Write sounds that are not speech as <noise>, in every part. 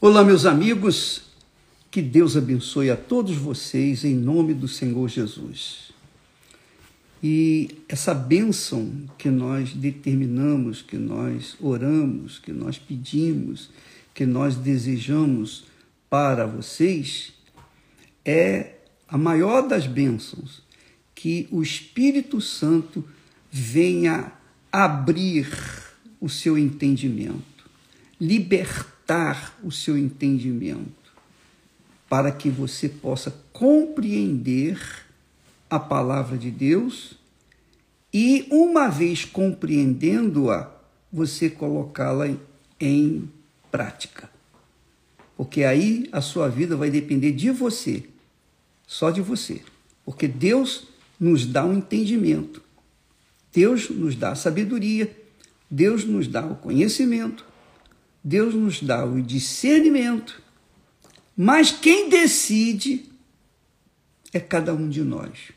Olá, meus amigos, que Deus abençoe a todos vocês em nome do Senhor Jesus. E essa bênção que nós determinamos, que nós oramos, que nós pedimos, que nós desejamos para vocês, é a maior das bênçãos, que o Espírito Santo venha abrir o seu entendimento, libertar aumentar o seu entendimento, para que você possa compreender a palavra de Deus e, uma vez compreendendo-a, você colocá-la em prática. Porque aí a sua vida vai depender de você, só de você. Porque Deus nos dá um entendimento, Deus nos dá a sabedoria, Deus nos dá o conhecimento, Deus nos dá o discernimento, mas quem decide é cada um de nós.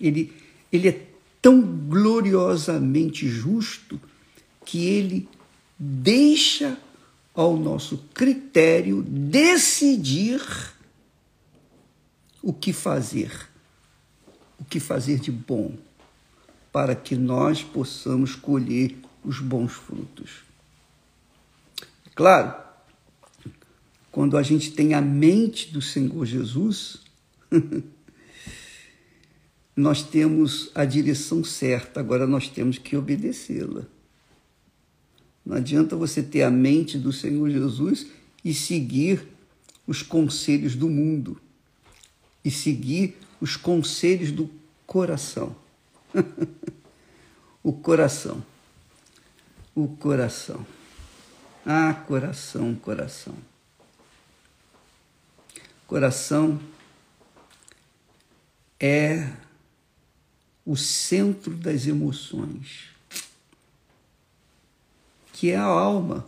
Ele, ele é tão gloriosamente justo que ele deixa ao nosso critério decidir o que fazer, o que fazer de bom, para que nós possamos colher os bons frutos. Claro, quando a gente tem a mente do Senhor Jesus, <laughs> nós temos a direção certa, agora nós temos que obedecê-la. Não adianta você ter a mente do Senhor Jesus e seguir os conselhos do mundo e seguir os conselhos do coração. <laughs> o coração. O coração. Ah, coração, coração. Coração é o centro das emoções, que é a alma.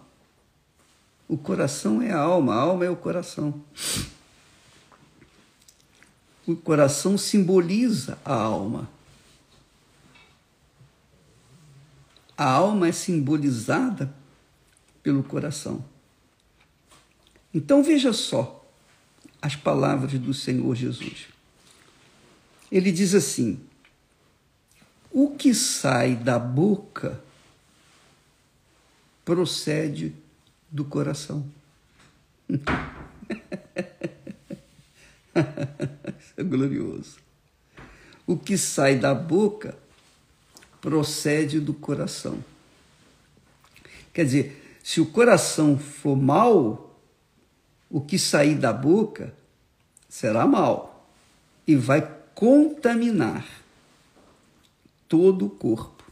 O coração é a alma, a alma é o coração. O coração simboliza a alma. A alma é simbolizada pelo coração. Então veja só as palavras do Senhor Jesus. Ele diz assim: o que sai da boca procede do coração. <laughs> Isso é glorioso. O que sai da boca procede do coração. Quer dizer, se o coração for mal, o que sair da boca será mal e vai contaminar todo o corpo.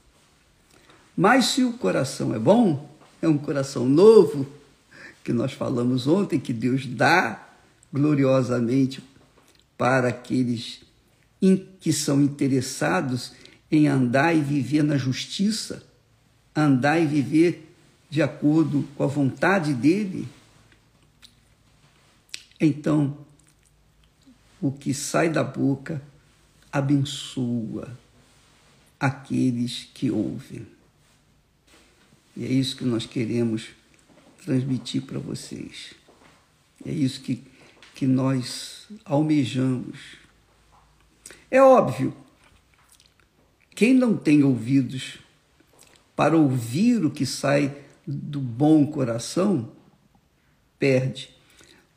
Mas se o coração é bom, é um coração novo, que nós falamos ontem, que Deus dá gloriosamente para aqueles que são interessados em andar e viver na justiça, andar e viver de acordo com a vontade dele, então o que sai da boca abençoa aqueles que ouvem. E é isso que nós queremos transmitir para vocês. É isso que, que nós almejamos. É óbvio, quem não tem ouvidos para ouvir o que sai do bom coração perde.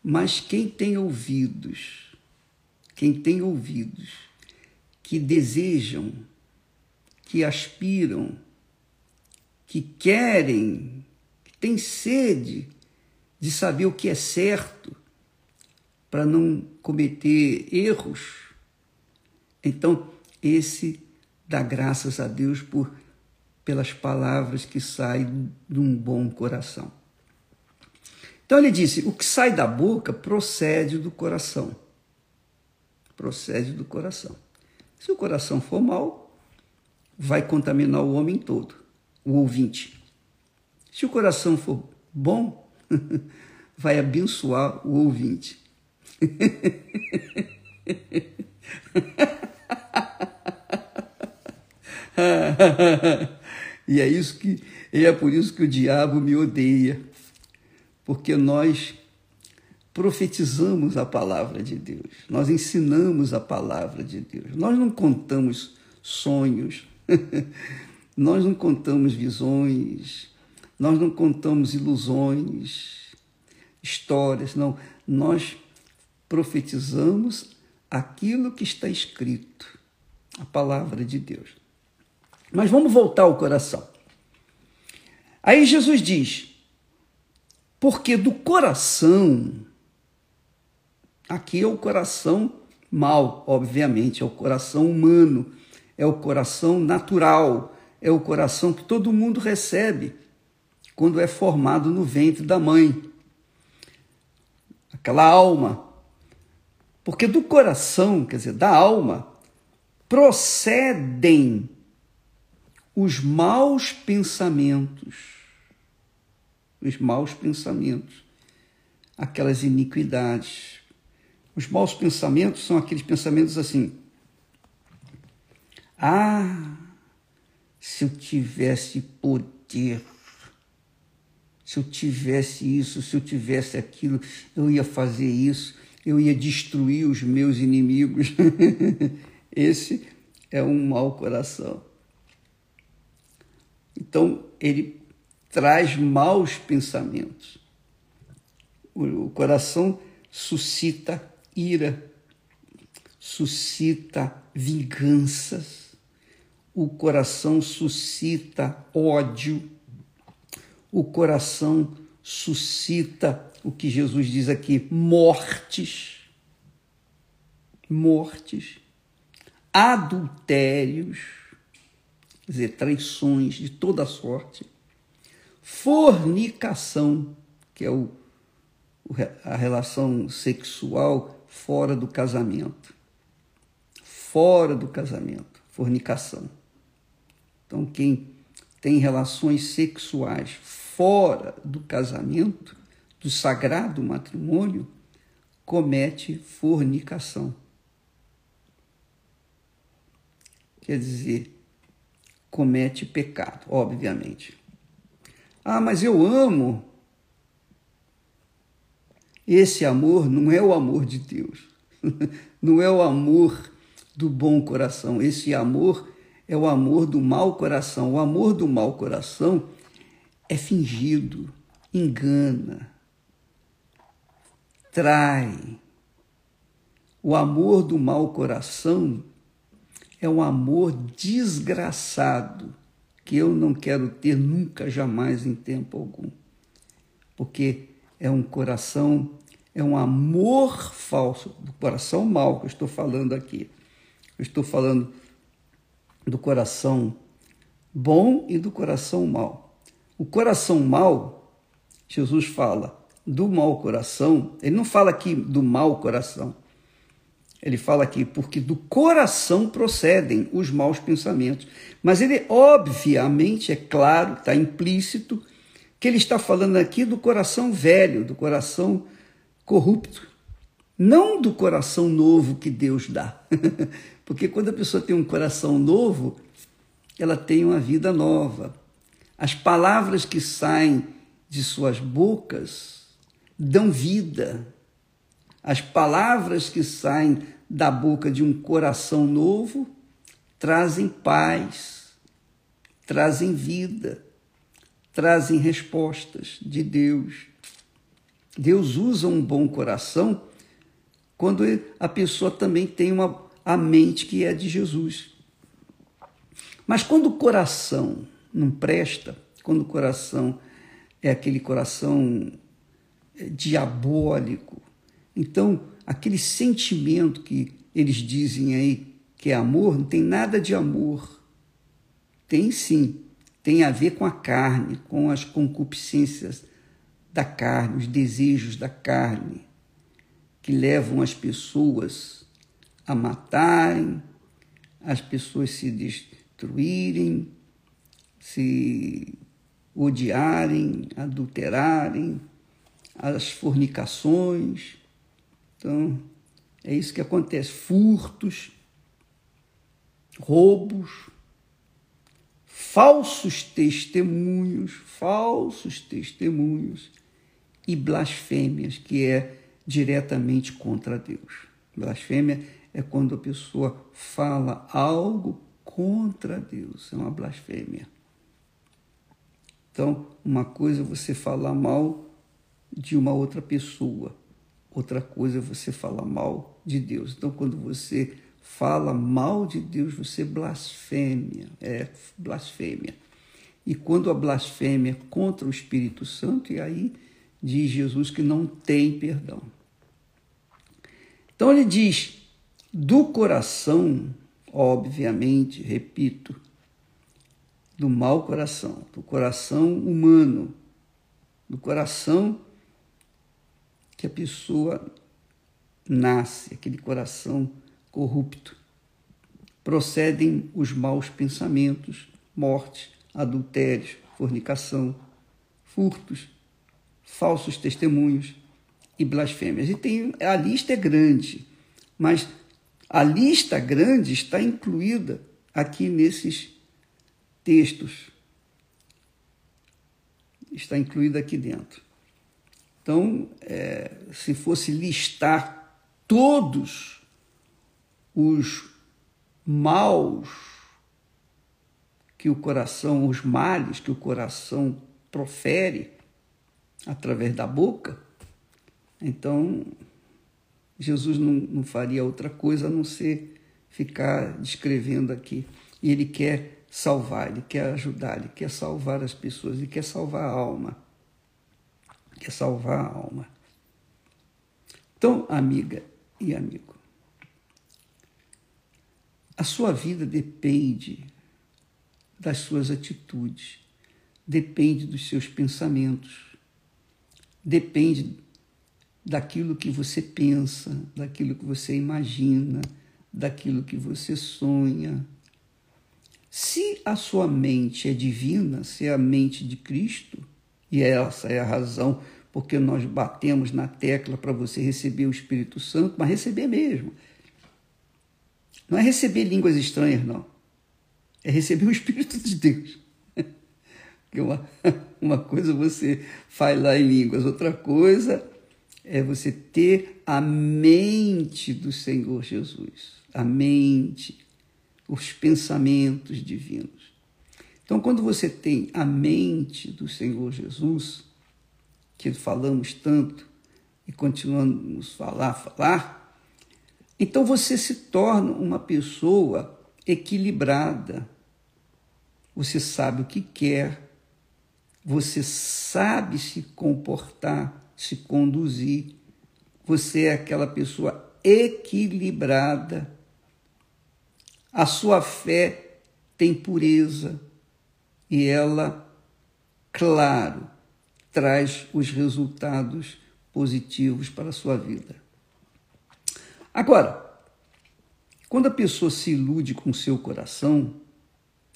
Mas quem tem ouvidos, quem tem ouvidos que desejam, que aspiram, que querem, que têm sede de saber o que é certo, para não cometer erros, então esse dá graças a Deus por pelas palavras que saem de um bom coração. Então ele disse: o que sai da boca procede do coração. Procede do coração. Se o coração for mau, vai contaminar o homem todo, o ouvinte. Se o coração for bom, <laughs> vai abençoar o ouvinte. <laughs> E é isso que e é por isso que o diabo me odeia. porque nós profetizamos a palavra de Deus, nós ensinamos a palavra de Deus, nós não contamos sonhos, <laughs> nós não contamos visões, nós não contamos ilusões, histórias, não, nós profetizamos aquilo que está escrito, a palavra de Deus. Mas vamos voltar ao coração. Aí Jesus diz: porque do coração Aqui é o coração mal, obviamente, é o coração humano, é o coração natural, é o coração que todo mundo recebe quando é formado no ventre da mãe. Aquela alma. Porque do coração, quer dizer, da alma, procedem os maus pensamentos. Os maus pensamentos, aquelas iniquidades, os maus pensamentos são aqueles pensamentos assim: ah, se eu tivesse poder, se eu tivesse isso, se eu tivesse aquilo, eu ia fazer isso, eu ia destruir os meus inimigos. <laughs> Esse é um mau coração. Então, ele traz maus pensamentos. O coração suscita ira, suscita vinganças, o coração suscita ódio, o coração suscita o que Jesus diz aqui: mortes, mortes, adultérios, quer dizer, traições de toda sorte, fornicação, que é o, a relação sexual fora do casamento. Fora do casamento, fornicação. Então, quem tem relações sexuais fora do casamento, do sagrado matrimônio, comete fornicação. Quer dizer, comete pecado, obviamente. Ah, mas eu amo esse amor não é o amor de Deus, <laughs> não é o amor do bom coração. Esse amor é o amor do mau coração. O amor do mau coração é fingido, engana, trai. O amor do mau coração é um amor desgraçado que eu não quero ter nunca, jamais, em tempo algum. Porque é um coração, é um amor falso, do coração mau que eu estou falando aqui. Eu estou falando do coração bom e do coração mau. O coração mau, Jesus fala do mau coração, ele não fala aqui do mau coração. Ele fala aqui porque do coração procedem os maus pensamentos. Mas ele, obviamente, é claro, está implícito, que ele está falando aqui do coração velho, do coração corrupto, não do coração novo que Deus dá. <laughs> Porque quando a pessoa tem um coração novo, ela tem uma vida nova. As palavras que saem de suas bocas dão vida. As palavras que saem da boca de um coração novo trazem paz, trazem vida trazem respostas de Deus. Deus usa um bom coração quando a pessoa também tem uma, a mente que é de Jesus. Mas quando o coração não presta, quando o coração é aquele coração é, diabólico, então aquele sentimento que eles dizem aí que é amor, não tem nada de amor. Tem sim, tem a ver com a carne, com as concupiscências da carne, os desejos da carne, que levam as pessoas a matarem, as pessoas se destruírem, se odiarem, adulterarem, as fornicações. Então, é isso que acontece: furtos, roubos, falsos testemunhos, falsos testemunhos e blasfêmias, que é diretamente contra Deus. Blasfêmia é quando a pessoa fala algo contra Deus, é uma blasfêmia. Então, uma coisa é você falar mal de uma outra pessoa, outra coisa é você falar mal de Deus. Então, quando você fala mal de Deus, você blasfêmia, é blasfêmia. E quando a blasfêmia é contra o Espírito Santo, e aí diz Jesus que não tem perdão. Então ele diz: do coração, obviamente, repito, do mau coração, do coração humano, do coração que a pessoa nasce, aquele coração corrupto. Procedem os maus pensamentos, mortes, adultérios, fornicação, furtos, falsos testemunhos e blasfêmias. E tem, a lista é grande, mas a lista grande está incluída aqui nesses textos. Está incluída aqui dentro. Então, é, se fosse listar todos os maus que o coração, os males que o coração profere através da boca, então Jesus não, não faria outra coisa a não ser ficar descrevendo aqui. E ele quer salvar, ele quer ajudar, ele quer salvar as pessoas, ele quer salvar a alma. Quer salvar a alma. Então, amiga e amigo, a sua vida depende das suas atitudes, depende dos seus pensamentos, depende daquilo que você pensa, daquilo que você imagina, daquilo que você sonha. Se a sua mente é divina, se é a mente de Cristo, e essa é a razão porque nós batemos na tecla para você receber o Espírito Santo, mas receber mesmo. Não é receber línguas estranhas, não. É receber o Espírito de Deus. <laughs> uma, <laughs> uma coisa você faz lá em línguas, outra coisa é você ter a mente do Senhor Jesus, a mente, os pensamentos divinos. Então, quando você tem a mente do Senhor Jesus, que falamos tanto e continuamos falar, falar, então você se torna uma pessoa equilibrada. Você sabe o que quer, você sabe se comportar, se conduzir. Você é aquela pessoa equilibrada. A sua fé tem pureza e ela, claro, traz os resultados positivos para a sua vida. Agora, quando a pessoa se ilude com o seu coração,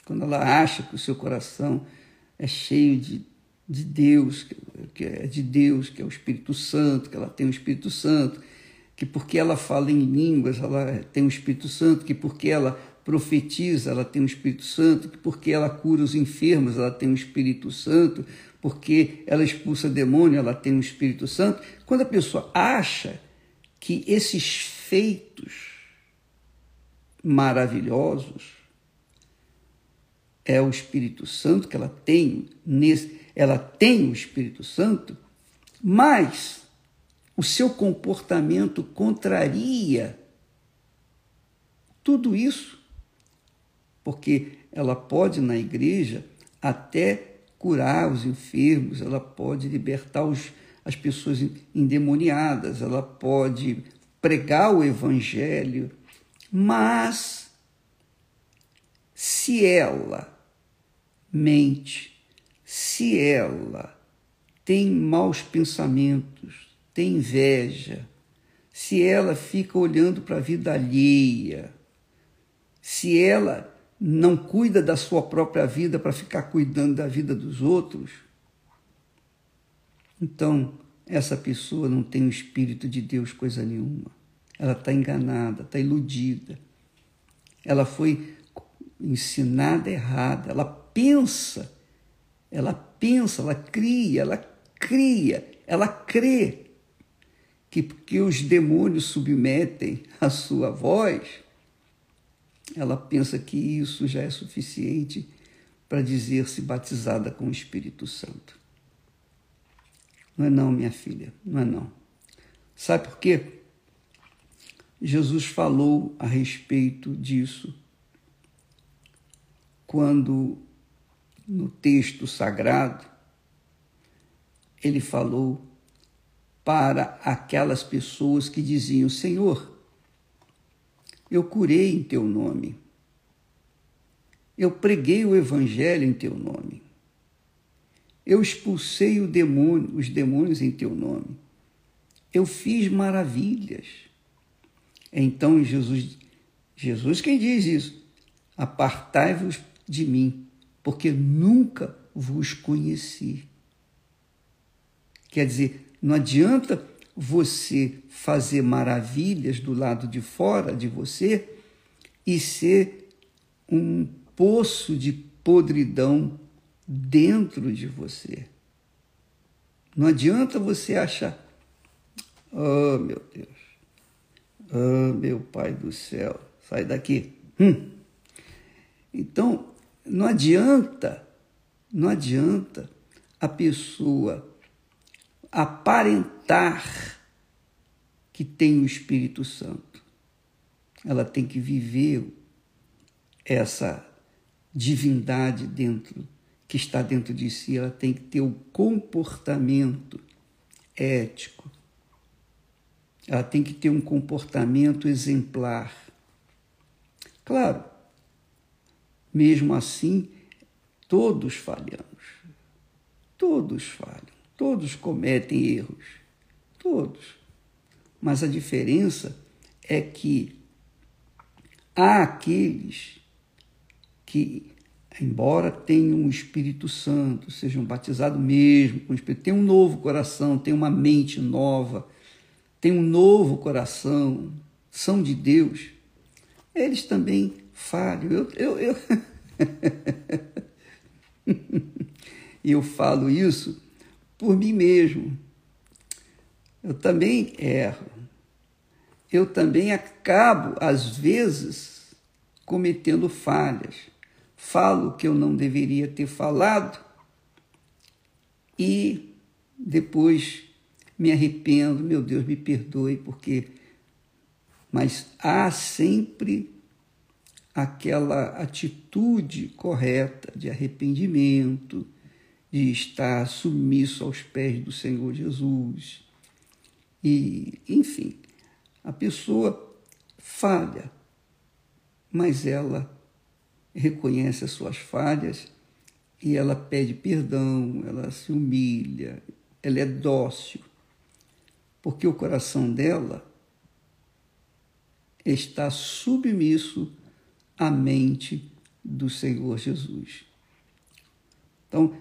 quando ela acha que o seu coração é cheio de de Deus, que é de Deus, que é o Espírito Santo, que ela tem o Espírito Santo, que porque ela fala em línguas, ela tem o Espírito Santo, que porque ela profetiza, ela tem o Espírito Santo, que porque ela cura os enfermos, ela tem o Espírito Santo, porque ela expulsa demônio, ela tem o Espírito Santo. Quando a pessoa acha que esses feitos maravilhosos é o Espírito Santo que ela tem nesse ela tem o Espírito Santo, mas o seu comportamento contraria tudo isso. Porque ela pode, na igreja, até curar os enfermos, ela pode libertar os, as pessoas endemoniadas, ela pode pregar o evangelho, mas se ela mente se ela tem maus pensamentos, tem inveja, se ela fica olhando para a vida alheia, se ela não cuida da sua própria vida para ficar cuidando da vida dos outros, então essa pessoa não tem o Espírito de Deus coisa nenhuma. Ela está enganada, está iludida. Ela foi ensinada errada. Ela pensa ela pensa, ela cria, ela cria, ela crê que porque os demônios submetem a sua voz, ela pensa que isso já é suficiente para dizer-se batizada com o Espírito Santo. Não é não, minha filha, não é não. Sabe por quê? Jesus falou a respeito disso quando no texto sagrado ele falou para aquelas pessoas que diziam: Senhor, eu curei em teu nome, eu preguei o evangelho em teu nome, eu expulsei demônio, os demônios em teu nome, eu fiz maravilhas. Então Jesus, Jesus quem diz isso? Apartai-vos de mim, porque nunca vos conheci. Quer dizer, não adianta você fazer maravilhas do lado de fora de você e ser um poço de podridão dentro de você. Não adianta você achar, oh meu Deus, oh meu Pai do céu, sai daqui. Hum. Então, não adianta, não adianta a pessoa aparentar que tem o Espírito Santo. Ela tem que viver essa divindade dentro que está dentro de si, ela tem que ter o comportamento ético. Ela tem que ter um comportamento exemplar. Claro, mesmo assim, todos falhamos. Todos falham. Todos cometem erros, todos. Mas a diferença é que há aqueles que, embora tenham o Espírito Santo, sejam batizados mesmo com o Espírito, têm um novo coração, têm uma mente nova, têm um novo coração, são de Deus, eles também falham. Eu, eu, eu... <laughs> eu falo isso por mim mesmo. Eu também erro. Eu também acabo, às vezes, cometendo falhas. Falo que eu não deveria ter falado e depois me arrependo. Meu Deus, me perdoe, porque. Mas há sempre aquela atitude correta de arrependimento de estar submisso aos pés do Senhor Jesus. E, enfim, a pessoa falha, mas ela reconhece as suas falhas e ela pede perdão, ela se humilha, ela é dócil, porque o coração dela está submisso à mente do Senhor Jesus. Então,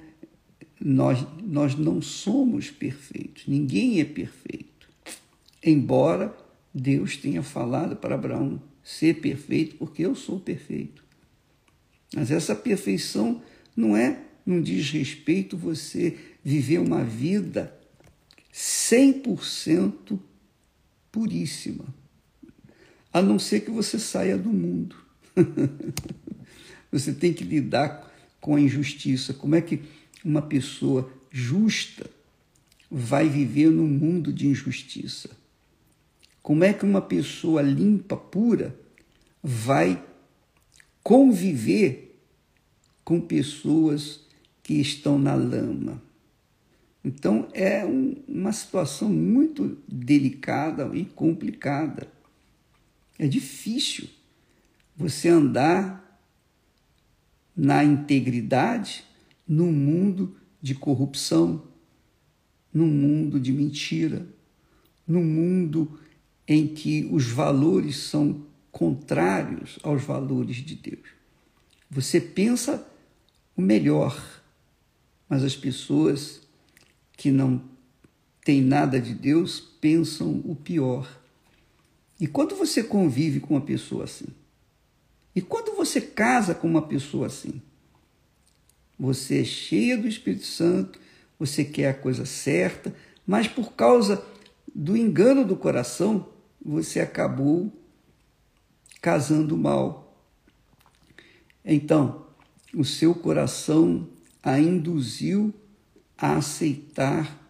nós, nós não somos perfeitos, ninguém é perfeito. Embora Deus tenha falado para Abraão ser perfeito, porque eu sou perfeito. Mas essa perfeição não é, não diz respeito você viver uma vida 100% puríssima, a não ser que você saia do mundo. <laughs> você tem que lidar com a injustiça. Como é que uma pessoa justa vai viver num mundo de injustiça? Como é que uma pessoa limpa, pura, vai conviver com pessoas que estão na lama? Então é um, uma situação muito delicada e complicada. É difícil você andar na integridade num mundo de corrupção, num mundo de mentira, num mundo em que os valores são contrários aos valores de Deus. Você pensa o melhor, mas as pessoas que não têm nada de Deus pensam o pior. E quando você convive com uma pessoa assim? E quando você casa com uma pessoa assim? Você é cheia do Espírito Santo, você quer a coisa certa, mas por causa do engano do coração, você acabou casando mal. Então, o seu coração a induziu a aceitar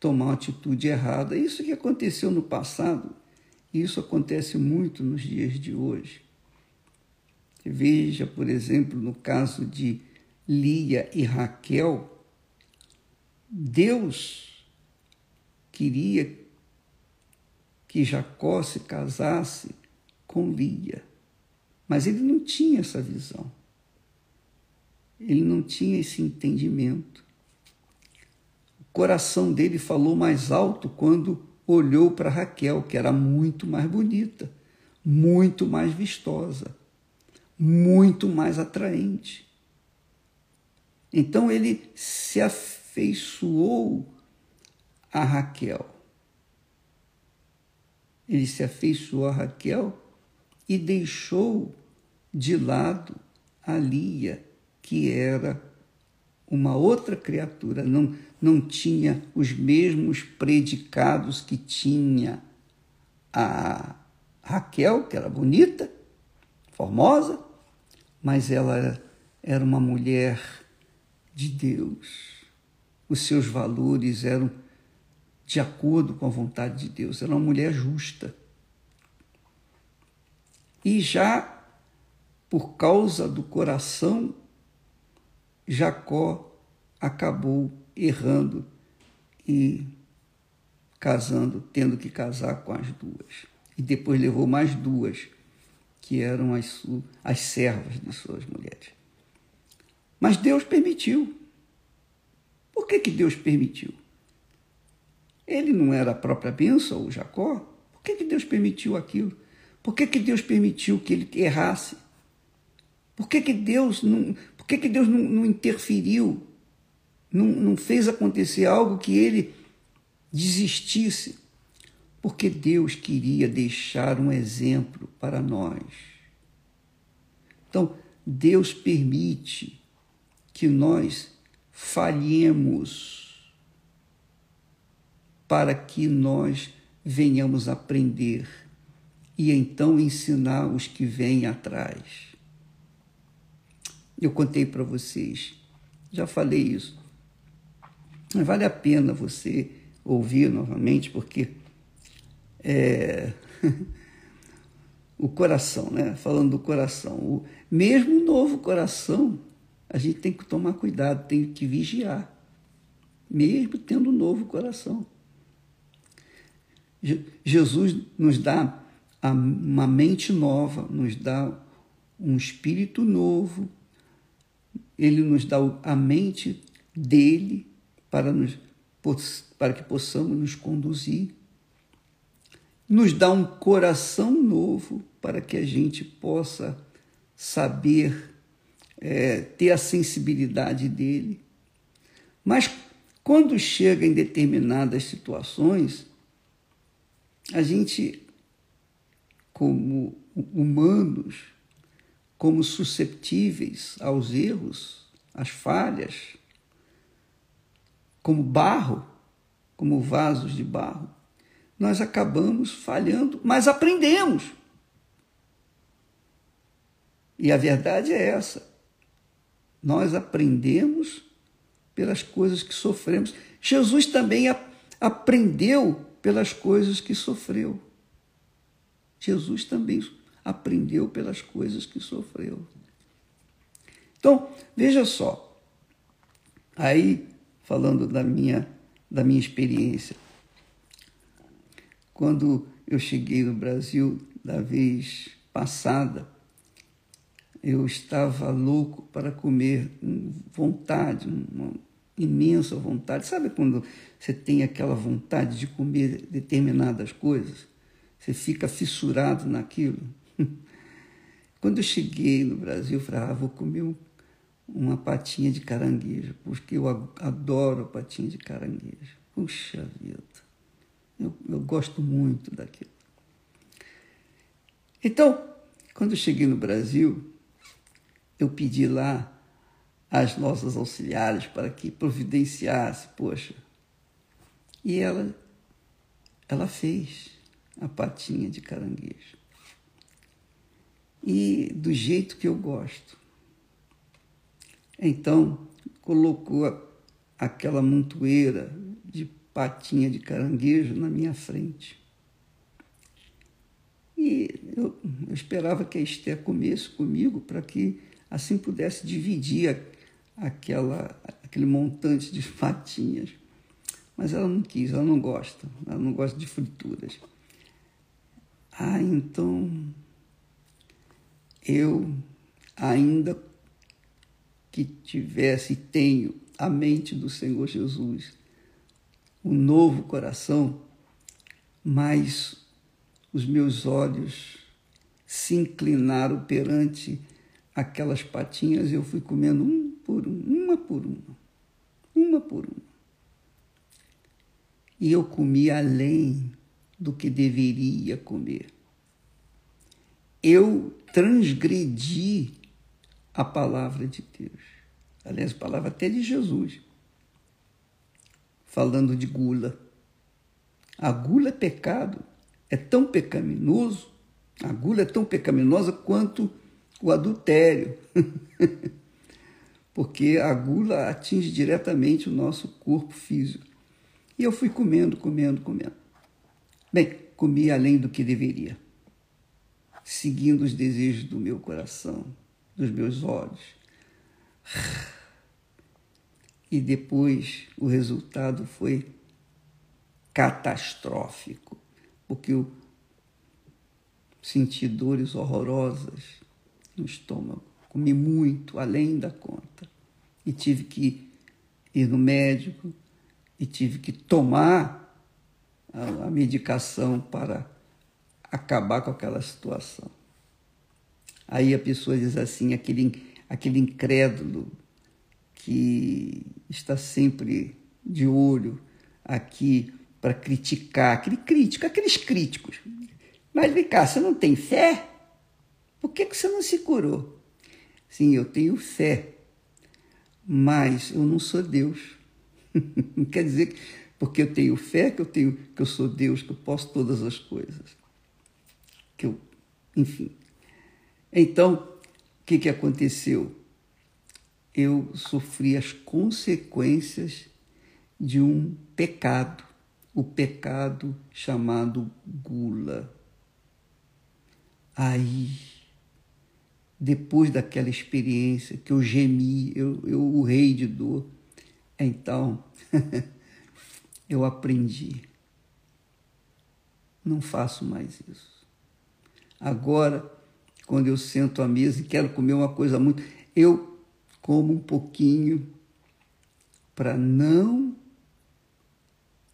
tomar uma atitude errada. Isso que aconteceu no passado, isso acontece muito nos dias de hoje. Veja, por exemplo, no caso de Lia e Raquel, Deus queria que Jacó se casasse com Lia, mas ele não tinha essa visão. Ele não tinha esse entendimento. O coração dele falou mais alto quando olhou para Raquel, que era muito mais bonita, muito mais vistosa, muito mais atraente. Então ele se afeiçoou a Raquel. Ele se afeiçoou a Raquel e deixou de lado a Lia, que era uma outra criatura, não, não tinha os mesmos predicados que tinha a Raquel, que era bonita, formosa, mas ela era, uma mulher de Deus. Os seus valores eram de acordo com a vontade de Deus, era uma mulher justa. E já por causa do coração Jacó acabou errando e casando, tendo que casar com as duas. E depois levou mais duas, que eram as, as servas de suas mulheres. Mas Deus permitiu. Por que, que Deus permitiu? Ele não era a própria bênção, o Jacó? Por que, que Deus permitiu aquilo? Por que, que Deus permitiu que ele errasse? Por que, que Deus não, por que, que Deus não, não interferiu? Não, não fez acontecer algo que ele desistisse? Porque Deus queria deixar um exemplo para nós. Então, Deus permite que nós falhemos para que nós venhamos aprender e então ensinar os que vêm atrás. Eu contei para vocês, já falei isso. Mas vale a pena você ouvir novamente, porque é, <laughs> o coração, né? Falando do coração, o mesmo novo coração, a gente tem que tomar cuidado, tem que vigiar, mesmo tendo um novo coração. Jesus nos dá uma mente nova, nos dá um espírito novo, ele nos dá a mente dele para, nos, para que possamos nos conduzir. Nos dá um coração novo para que a gente possa saber é, ter a sensibilidade dele. Mas quando chega em determinadas situações, a gente, como humanos, como susceptíveis aos erros, às falhas, como barro, como vasos de barro, nós acabamos falhando, mas aprendemos. E a verdade é essa. Nós aprendemos pelas coisas que sofremos. Jesus também aprendeu pelas coisas que sofreu. Jesus também aprendeu pelas coisas que sofreu. Então, veja só. Aí, falando da minha, da minha experiência, quando eu cheguei no Brasil da vez passada, eu estava louco para comer, vontade, uma imensa vontade. Sabe quando você tem aquela vontade de comer determinadas coisas? Você fica fissurado naquilo. <laughs> Quando eu cheguei no Brasil, eu falei, ah, vou comer um, uma patinha de caranguejo, porque eu adoro patinha de caranguejo. Puxa vida, eu, eu gosto muito daquilo. Então, quando eu cheguei no Brasil, eu pedi lá às nossas auxiliares para que providenciasse, poxa, E ela, ela fez a patinha de caranguejo. E do jeito que eu gosto. Então, colocou aquela montoeira de patinha de caranguejo na minha frente. E eu, eu esperava que a Esther comesse comigo para que assim pudesse dividir aquela, aquele montante de <laughs> patinhas. Mas ela não quis, ela não gosta, ela não gosta de frituras. Ah, então eu ainda que tivesse tenho a mente do Senhor Jesus, um novo coração, mas os meus olhos se inclinaram perante aquelas patinhas eu fui comendo um por um, uma por uma, uma por uma. E eu comi além do que deveria comer. Eu transgredi a palavra de Deus. Aliás, a palavra até de Jesus, falando de gula. A gula é pecado, é tão pecaminoso, a gula é tão pecaminosa quanto o adultério. <laughs> Porque a gula atinge diretamente o nosso corpo físico. E eu fui comendo, comendo, comendo. Bem, comi além do que deveria, seguindo os desejos do meu coração, dos meus olhos. E depois o resultado foi catastrófico, porque eu senti dores horrorosas no estômago, comi muito, além da conta, e tive que ir no médico e tive que tomar a, a medicação para acabar com aquela situação. Aí a pessoa diz assim, aquele, aquele incrédulo que está sempre de olho aqui para criticar, aquele crítico, aqueles críticos. Mas vem cá, você não tem fé? Por que, que você não se curou? Sim, eu tenho fé, mas eu não sou Deus. Não <laughs> quer dizer que porque eu tenho fé que eu tenho que eu sou Deus, que eu posso todas as coisas. Que eu, enfim. Então, o que, que aconteceu? Eu sofri as consequências de um pecado, o pecado chamado gula. Aí, depois daquela experiência que eu gemi, eu, eu o rei de dor, então <laughs> eu aprendi. Não faço mais isso. Agora, quando eu sento à mesa e quero comer uma coisa muito, eu como um pouquinho para não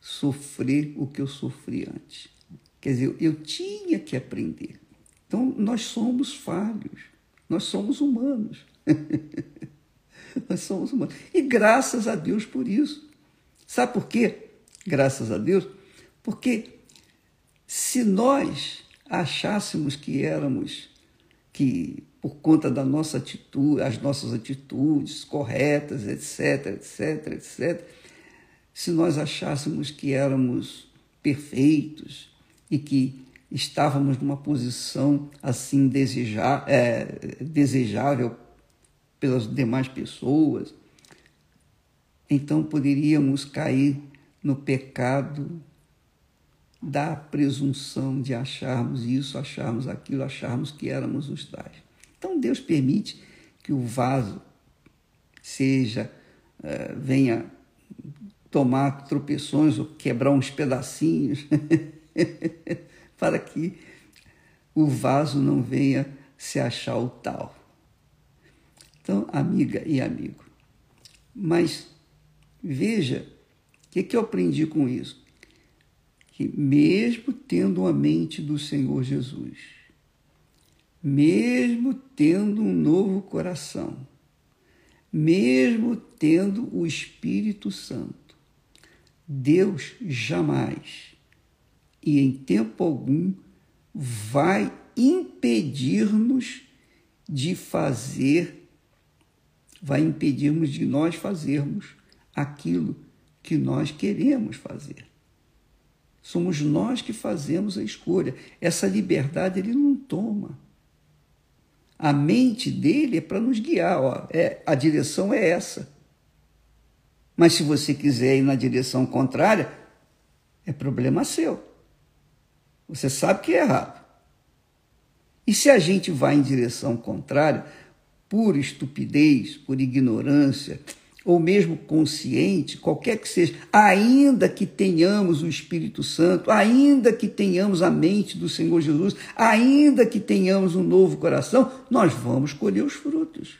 sofrer o que eu sofri antes. Quer dizer, eu tinha que aprender. Então, nós somos falhos, nós somos humanos. <laughs> <laughs> nós somos humanos. E graças a Deus por isso. Sabe por quê? graças a Deus, porque se nós achássemos que éramos, que por conta da nossa atitude, as nossas atitudes corretas, etc, etc, etc, se nós achássemos que éramos perfeitos e que estávamos numa posição assim desejar, é, desejável pelas demais pessoas, então poderíamos cair no pecado da presunção de acharmos isso, acharmos aquilo, acharmos que éramos os tais. Então Deus permite que o vaso seja, uh, venha tomar tropeções ou quebrar uns pedacinhos, <laughs> para que o vaso não venha se achar o tal. Então, amiga e amigo, mas veja o que, que eu aprendi com isso? Que mesmo tendo a mente do Senhor Jesus, mesmo tendo um novo coração, mesmo tendo o Espírito Santo, Deus jamais e em tempo algum vai impedir-nos de fazer, vai impedir-nos de nós fazermos aquilo que nós queremos fazer. Somos nós que fazemos a escolha. Essa liberdade ele não toma. A mente dele é para nos guiar. Ó. É, a direção é essa. Mas se você quiser ir na direção contrária, é problema seu. Você sabe que é errado. E se a gente vai em direção contrária, por estupidez, por ignorância, ou mesmo consciente, qualquer que seja, ainda que tenhamos o Espírito Santo, ainda que tenhamos a mente do Senhor Jesus, ainda que tenhamos um novo coração, nós vamos colher os frutos.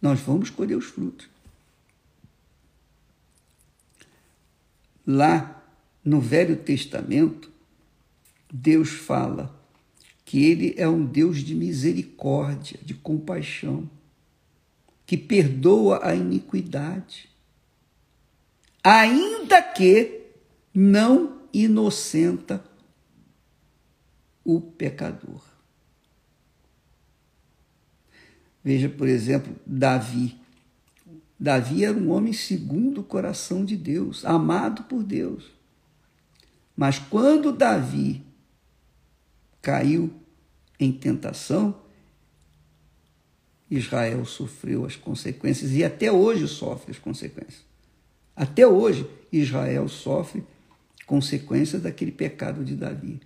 Nós vamos colher os frutos. Lá no Velho Testamento, Deus fala que Ele é um Deus de misericórdia, de compaixão que perdoa a iniquidade, ainda que não inocenta o pecador. Veja, por exemplo, Davi. Davi era um homem segundo o coração de Deus, amado por Deus. Mas quando Davi caiu em tentação, Israel sofreu as consequências e até hoje sofre as consequências. Até hoje, Israel sofre consequências daquele pecado de Davi.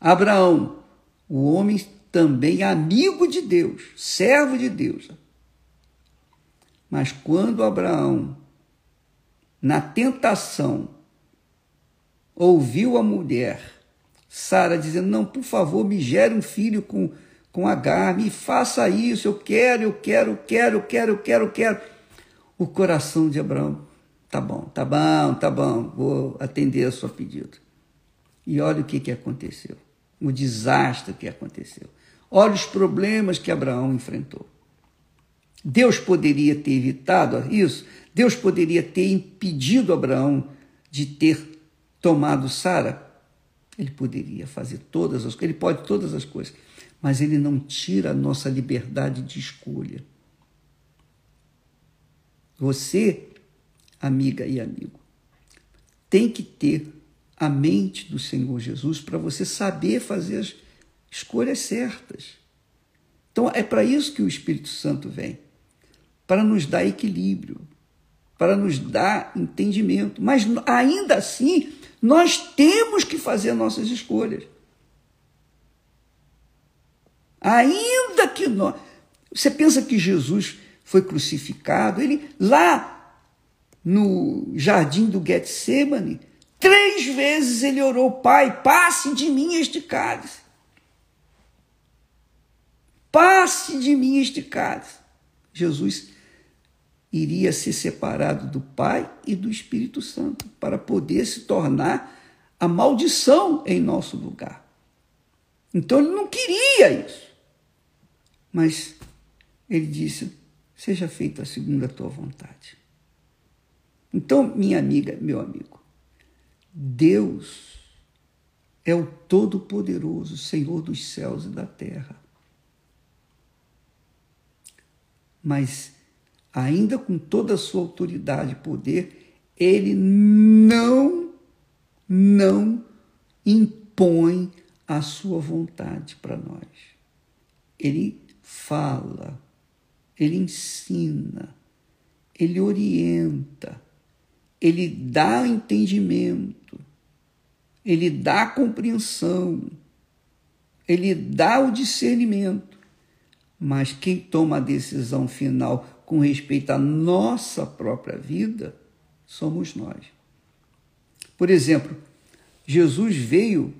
Abraão, o homem também amigo de Deus, servo de Deus. Mas quando Abraão, na tentação, ouviu a mulher, Sara, dizendo: Não, por favor, me gere um filho com com H, me faça isso, eu quero, eu quero, eu quero, eu quero, eu quero, eu quero. O coração de Abraão, tá bom, tá bom, tá bom, vou atender a seu pedido. E olha o que, que aconteceu, o desastre que aconteceu. Olha os problemas que Abraão enfrentou. Deus poderia ter evitado isso, Deus poderia ter impedido Abraão de ter tomado Sara. Ele poderia fazer todas as coisas, ele pode todas as coisas mas ele não tira a nossa liberdade de escolha. Você, amiga e amigo, tem que ter a mente do Senhor Jesus para você saber fazer as escolhas certas. Então é para isso que o Espírito Santo vem para nos dar equilíbrio, para nos dar entendimento. Mas ainda assim, nós temos que fazer nossas escolhas. Ainda que nós. Você pensa que Jesus foi crucificado? Ele lá no jardim do Getsemane, três vezes ele orou: Pai, passe de mim este cálice. Passe de mim este cálice. Jesus iria ser separado do Pai e do Espírito Santo para poder se tornar a maldição em nosso lugar. Então ele não queria isso. Mas ele disse: Seja feita segundo a tua vontade. Então, minha amiga, meu amigo, Deus é o Todo-Poderoso, Senhor dos céus e da terra. Mas, ainda com toda a sua autoridade e poder, ele não, não impõe a sua vontade para nós. Ele fala, ele ensina, ele orienta, ele dá entendimento, ele dá compreensão, ele dá o discernimento. Mas quem toma a decisão final com respeito à nossa própria vida somos nós. Por exemplo, Jesus veio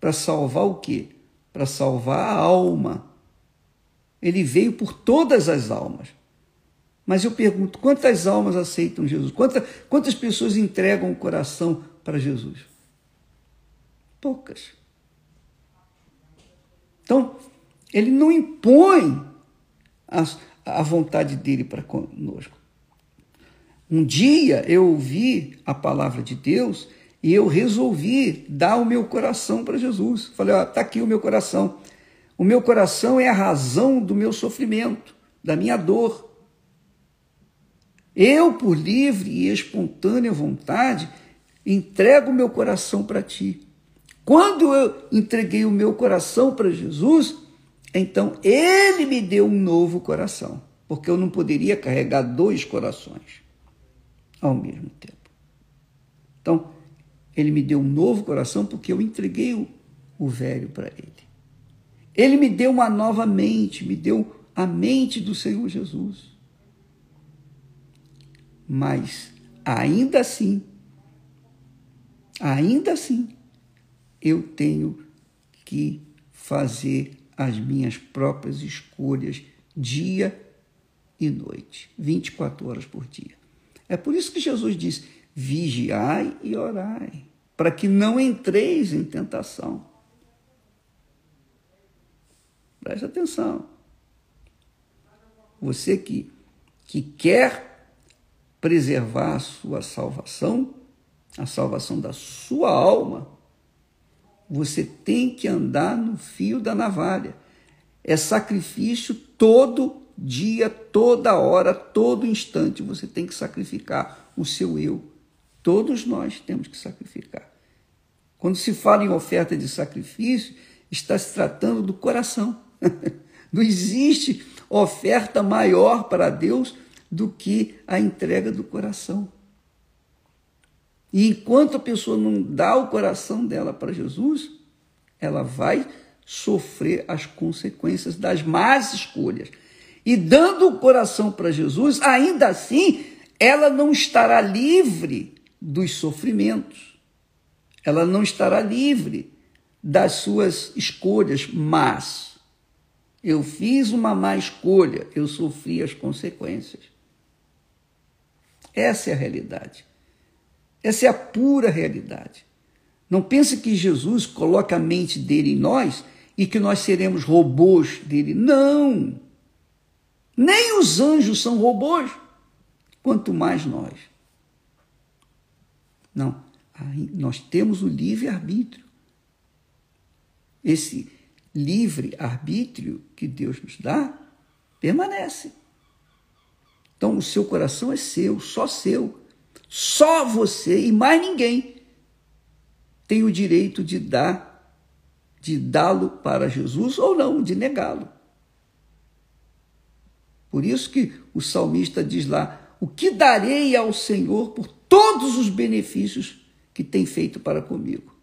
para salvar o quê? Para salvar a alma ele veio por todas as almas. Mas eu pergunto: quantas almas aceitam Jesus? Quantas, quantas pessoas entregam o coração para Jesus? Poucas. Então, ele não impõe a, a vontade dele para conosco. Um dia eu ouvi a palavra de Deus e eu resolvi dar o meu coração para Jesus. Falei: ó, está aqui o meu coração. O meu coração é a razão do meu sofrimento, da minha dor. Eu, por livre e espontânea vontade, entrego o meu coração para ti. Quando eu entreguei o meu coração para Jesus, então ele me deu um novo coração, porque eu não poderia carregar dois corações ao mesmo tempo. Então, ele me deu um novo coração porque eu entreguei o, o velho para ele. Ele me deu uma nova mente, me deu a mente do Senhor Jesus. Mas, ainda assim, ainda assim, eu tenho que fazer as minhas próprias escolhas dia e noite, 24 horas por dia. É por isso que Jesus disse: vigiai e orai, para que não entreis em tentação. Preste atenção. Você que, que quer preservar a sua salvação, a salvação da sua alma, você tem que andar no fio da navalha. É sacrifício todo dia, toda hora, todo instante. Você tem que sacrificar o seu eu. Todos nós temos que sacrificar. Quando se fala em oferta de sacrifício, está se tratando do coração. <laughs> Não existe oferta maior para Deus do que a entrega do coração. E enquanto a pessoa não dá o coração dela para Jesus, ela vai sofrer as consequências das más escolhas. E dando o coração para Jesus, ainda assim, ela não estará livre dos sofrimentos. Ela não estará livre das suas escolhas más. Eu fiz uma má escolha, eu sofri as consequências. Essa é a realidade. Essa é a pura realidade. Não pense que Jesus coloca a mente dele em nós e que nós seremos robôs dele. Não! Nem os anjos são robôs, quanto mais nós. Não, nós temos o livre-arbítrio. Esse livre-arbítrio que Deus nos dá permanece. Então, o seu coração é seu, só seu. Só você e mais ninguém tem o direito de dar, de dá-lo para Jesus ou não, de negá-lo. Por isso que o salmista diz lá: O que darei ao Senhor por todos os benefícios que tem feito para comigo.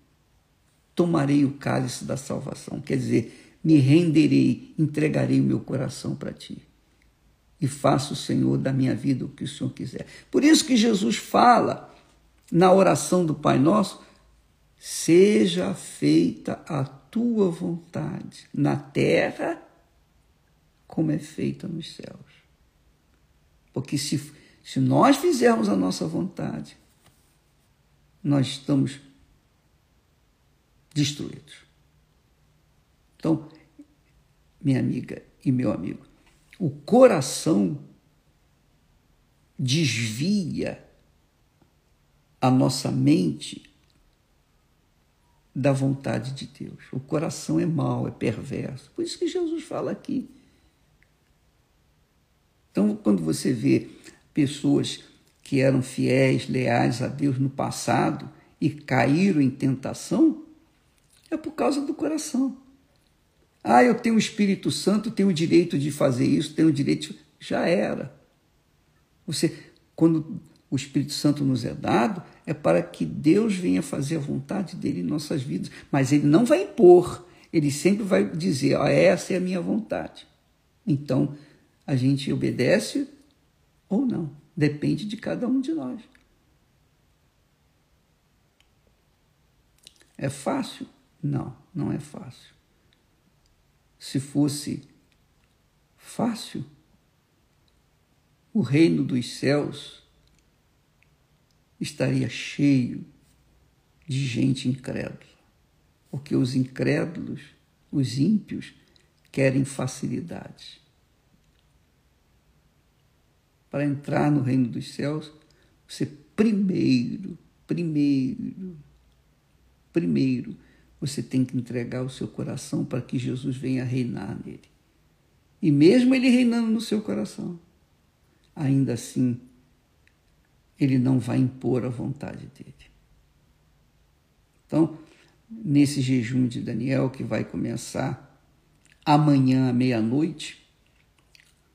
Tomarei o cálice da salvação, quer dizer, me renderei, entregarei o meu coração para ti. E faça o Senhor da minha vida o que o Senhor quiser. Por isso que Jesus fala na oração do Pai Nosso: seja feita a tua vontade, na terra como é feita nos céus. Porque se se nós fizermos a nossa vontade, nós estamos destruídos. Então, minha amiga e meu amigo, o coração desvia a nossa mente da vontade de Deus. O coração é mau, é perverso. Por isso que Jesus fala aqui. Então, quando você vê pessoas que eram fiéis, leais a Deus no passado e caíram em tentação, é por causa do coração. Ah, eu tenho o Espírito Santo, tenho o direito de fazer isso, tenho o direito. Já era. Você, quando o Espírito Santo nos é dado, é para que Deus venha fazer a vontade dele em nossas vidas. Mas ele não vai impor, ele sempre vai dizer: ah, essa é a minha vontade. Então, a gente obedece ou não. Depende de cada um de nós. É fácil? Não, não é fácil. Se fosse fácil, o reino dos céus estaria cheio de gente incrédula, porque os incrédulos, os ímpios, querem facilidades para entrar no reino dos céus, você primeiro, primeiro, primeiro, você tem que entregar o seu coração para que Jesus venha reinar nele. E mesmo ele reinando no seu coração, ainda assim, ele não vai impor a vontade dele. Então, nesse jejum de Daniel, que vai começar amanhã à meia-noite,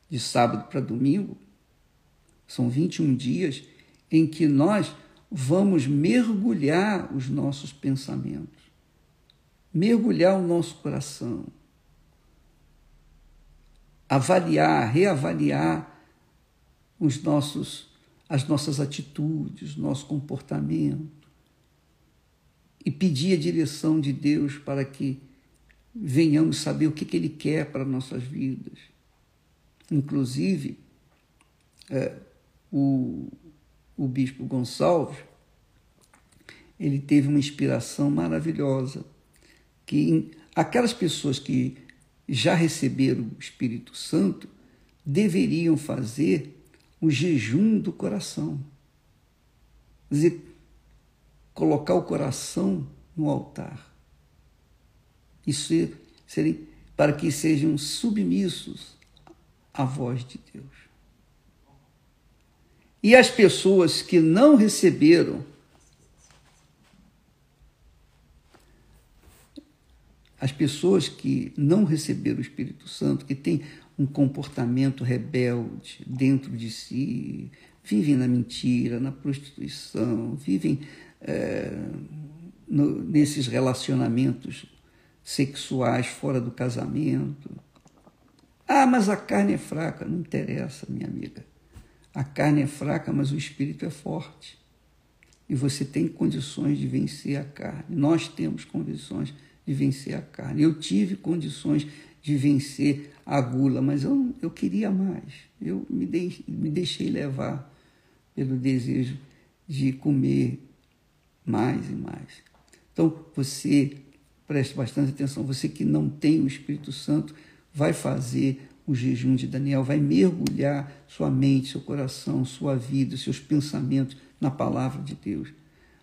de sábado para domingo, são 21 dias em que nós vamos mergulhar os nossos pensamentos, mergulhar o nosso coração, avaliar, reavaliar os nossos, as nossas atitudes, nosso comportamento. E pedir a direção de Deus para que venhamos saber o que, que Ele quer para nossas vidas. Inclusive, é, o, o bispo Gonçalves, ele teve uma inspiração maravilhosa, que aquelas pessoas que já receberam o Espírito Santo deveriam fazer o jejum do coração. Quer dizer, colocar o coração no altar. Isso seria para que sejam submissos à voz de Deus. E as pessoas que não receberam as pessoas que não receberam o Espírito Santo, que têm um comportamento rebelde dentro de si, vivem na mentira, na prostituição, vivem é, no, nesses relacionamentos sexuais fora do casamento. Ah, mas a carne é fraca. Não interessa, minha amiga. A carne é fraca, mas o espírito é forte. E você tem condições de vencer a carne. Nós temos condições de vencer a carne. Eu tive condições de vencer a gula, mas eu, eu queria mais. Eu me, dei, me deixei levar pelo desejo de comer mais e mais. Então, você, preste bastante atenção, você que não tem o Espírito Santo, vai fazer o jejum de Daniel, vai mergulhar sua mente, seu coração, sua vida, seus pensamentos na palavra de Deus.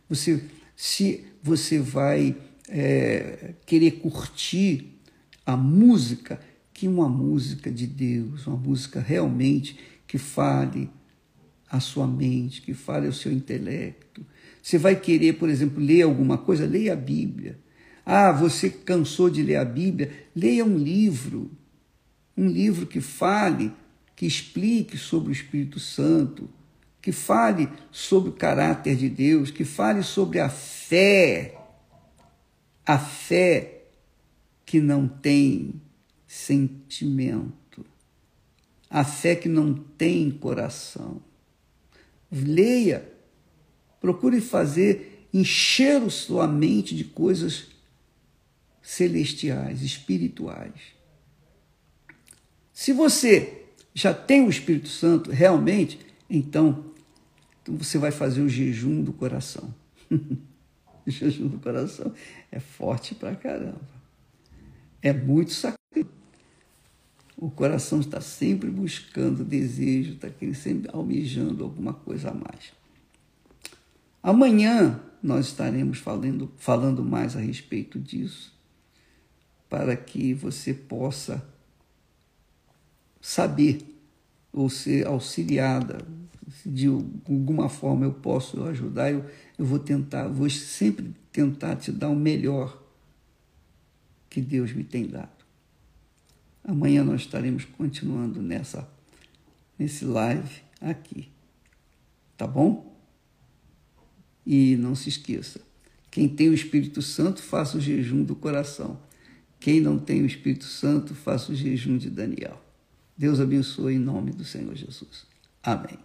Você, se você vai é, querer curtir a música, que uma música de Deus, uma música realmente que fale a sua mente, que fale ao seu intelecto. Você vai querer, por exemplo, ler alguma coisa, leia a Bíblia. Ah, você cansou de ler a Bíblia? Leia um livro. Um livro que fale, que explique sobre o Espírito Santo, que fale sobre o caráter de Deus, que fale sobre a fé. A fé que não tem sentimento, a fé que não tem coração. Leia, procure fazer, encher sua mente de coisas celestiais, espirituais. Se você já tem o Espírito Santo realmente, então, então você vai fazer o jejum do coração. <laughs> <laughs> jejum do coração é forte pra caramba. É muito sacrifício. O coração está sempre buscando desejo, está sempre almejando alguma coisa a mais. Amanhã nós estaremos falando, falando mais a respeito disso, para que você possa saber ou ser auxiliada. De alguma forma eu posso ajudar, eu, eu vou tentar, vou sempre tentar te dar o melhor que Deus me tem dado. Amanhã nós estaremos continuando nessa nesse live aqui. Tá bom? E não se esqueça, quem tem o Espírito Santo, faça o jejum do coração. Quem não tem o Espírito Santo, faça o jejum de Daniel. Deus abençoe em nome do Senhor Jesus. Amém.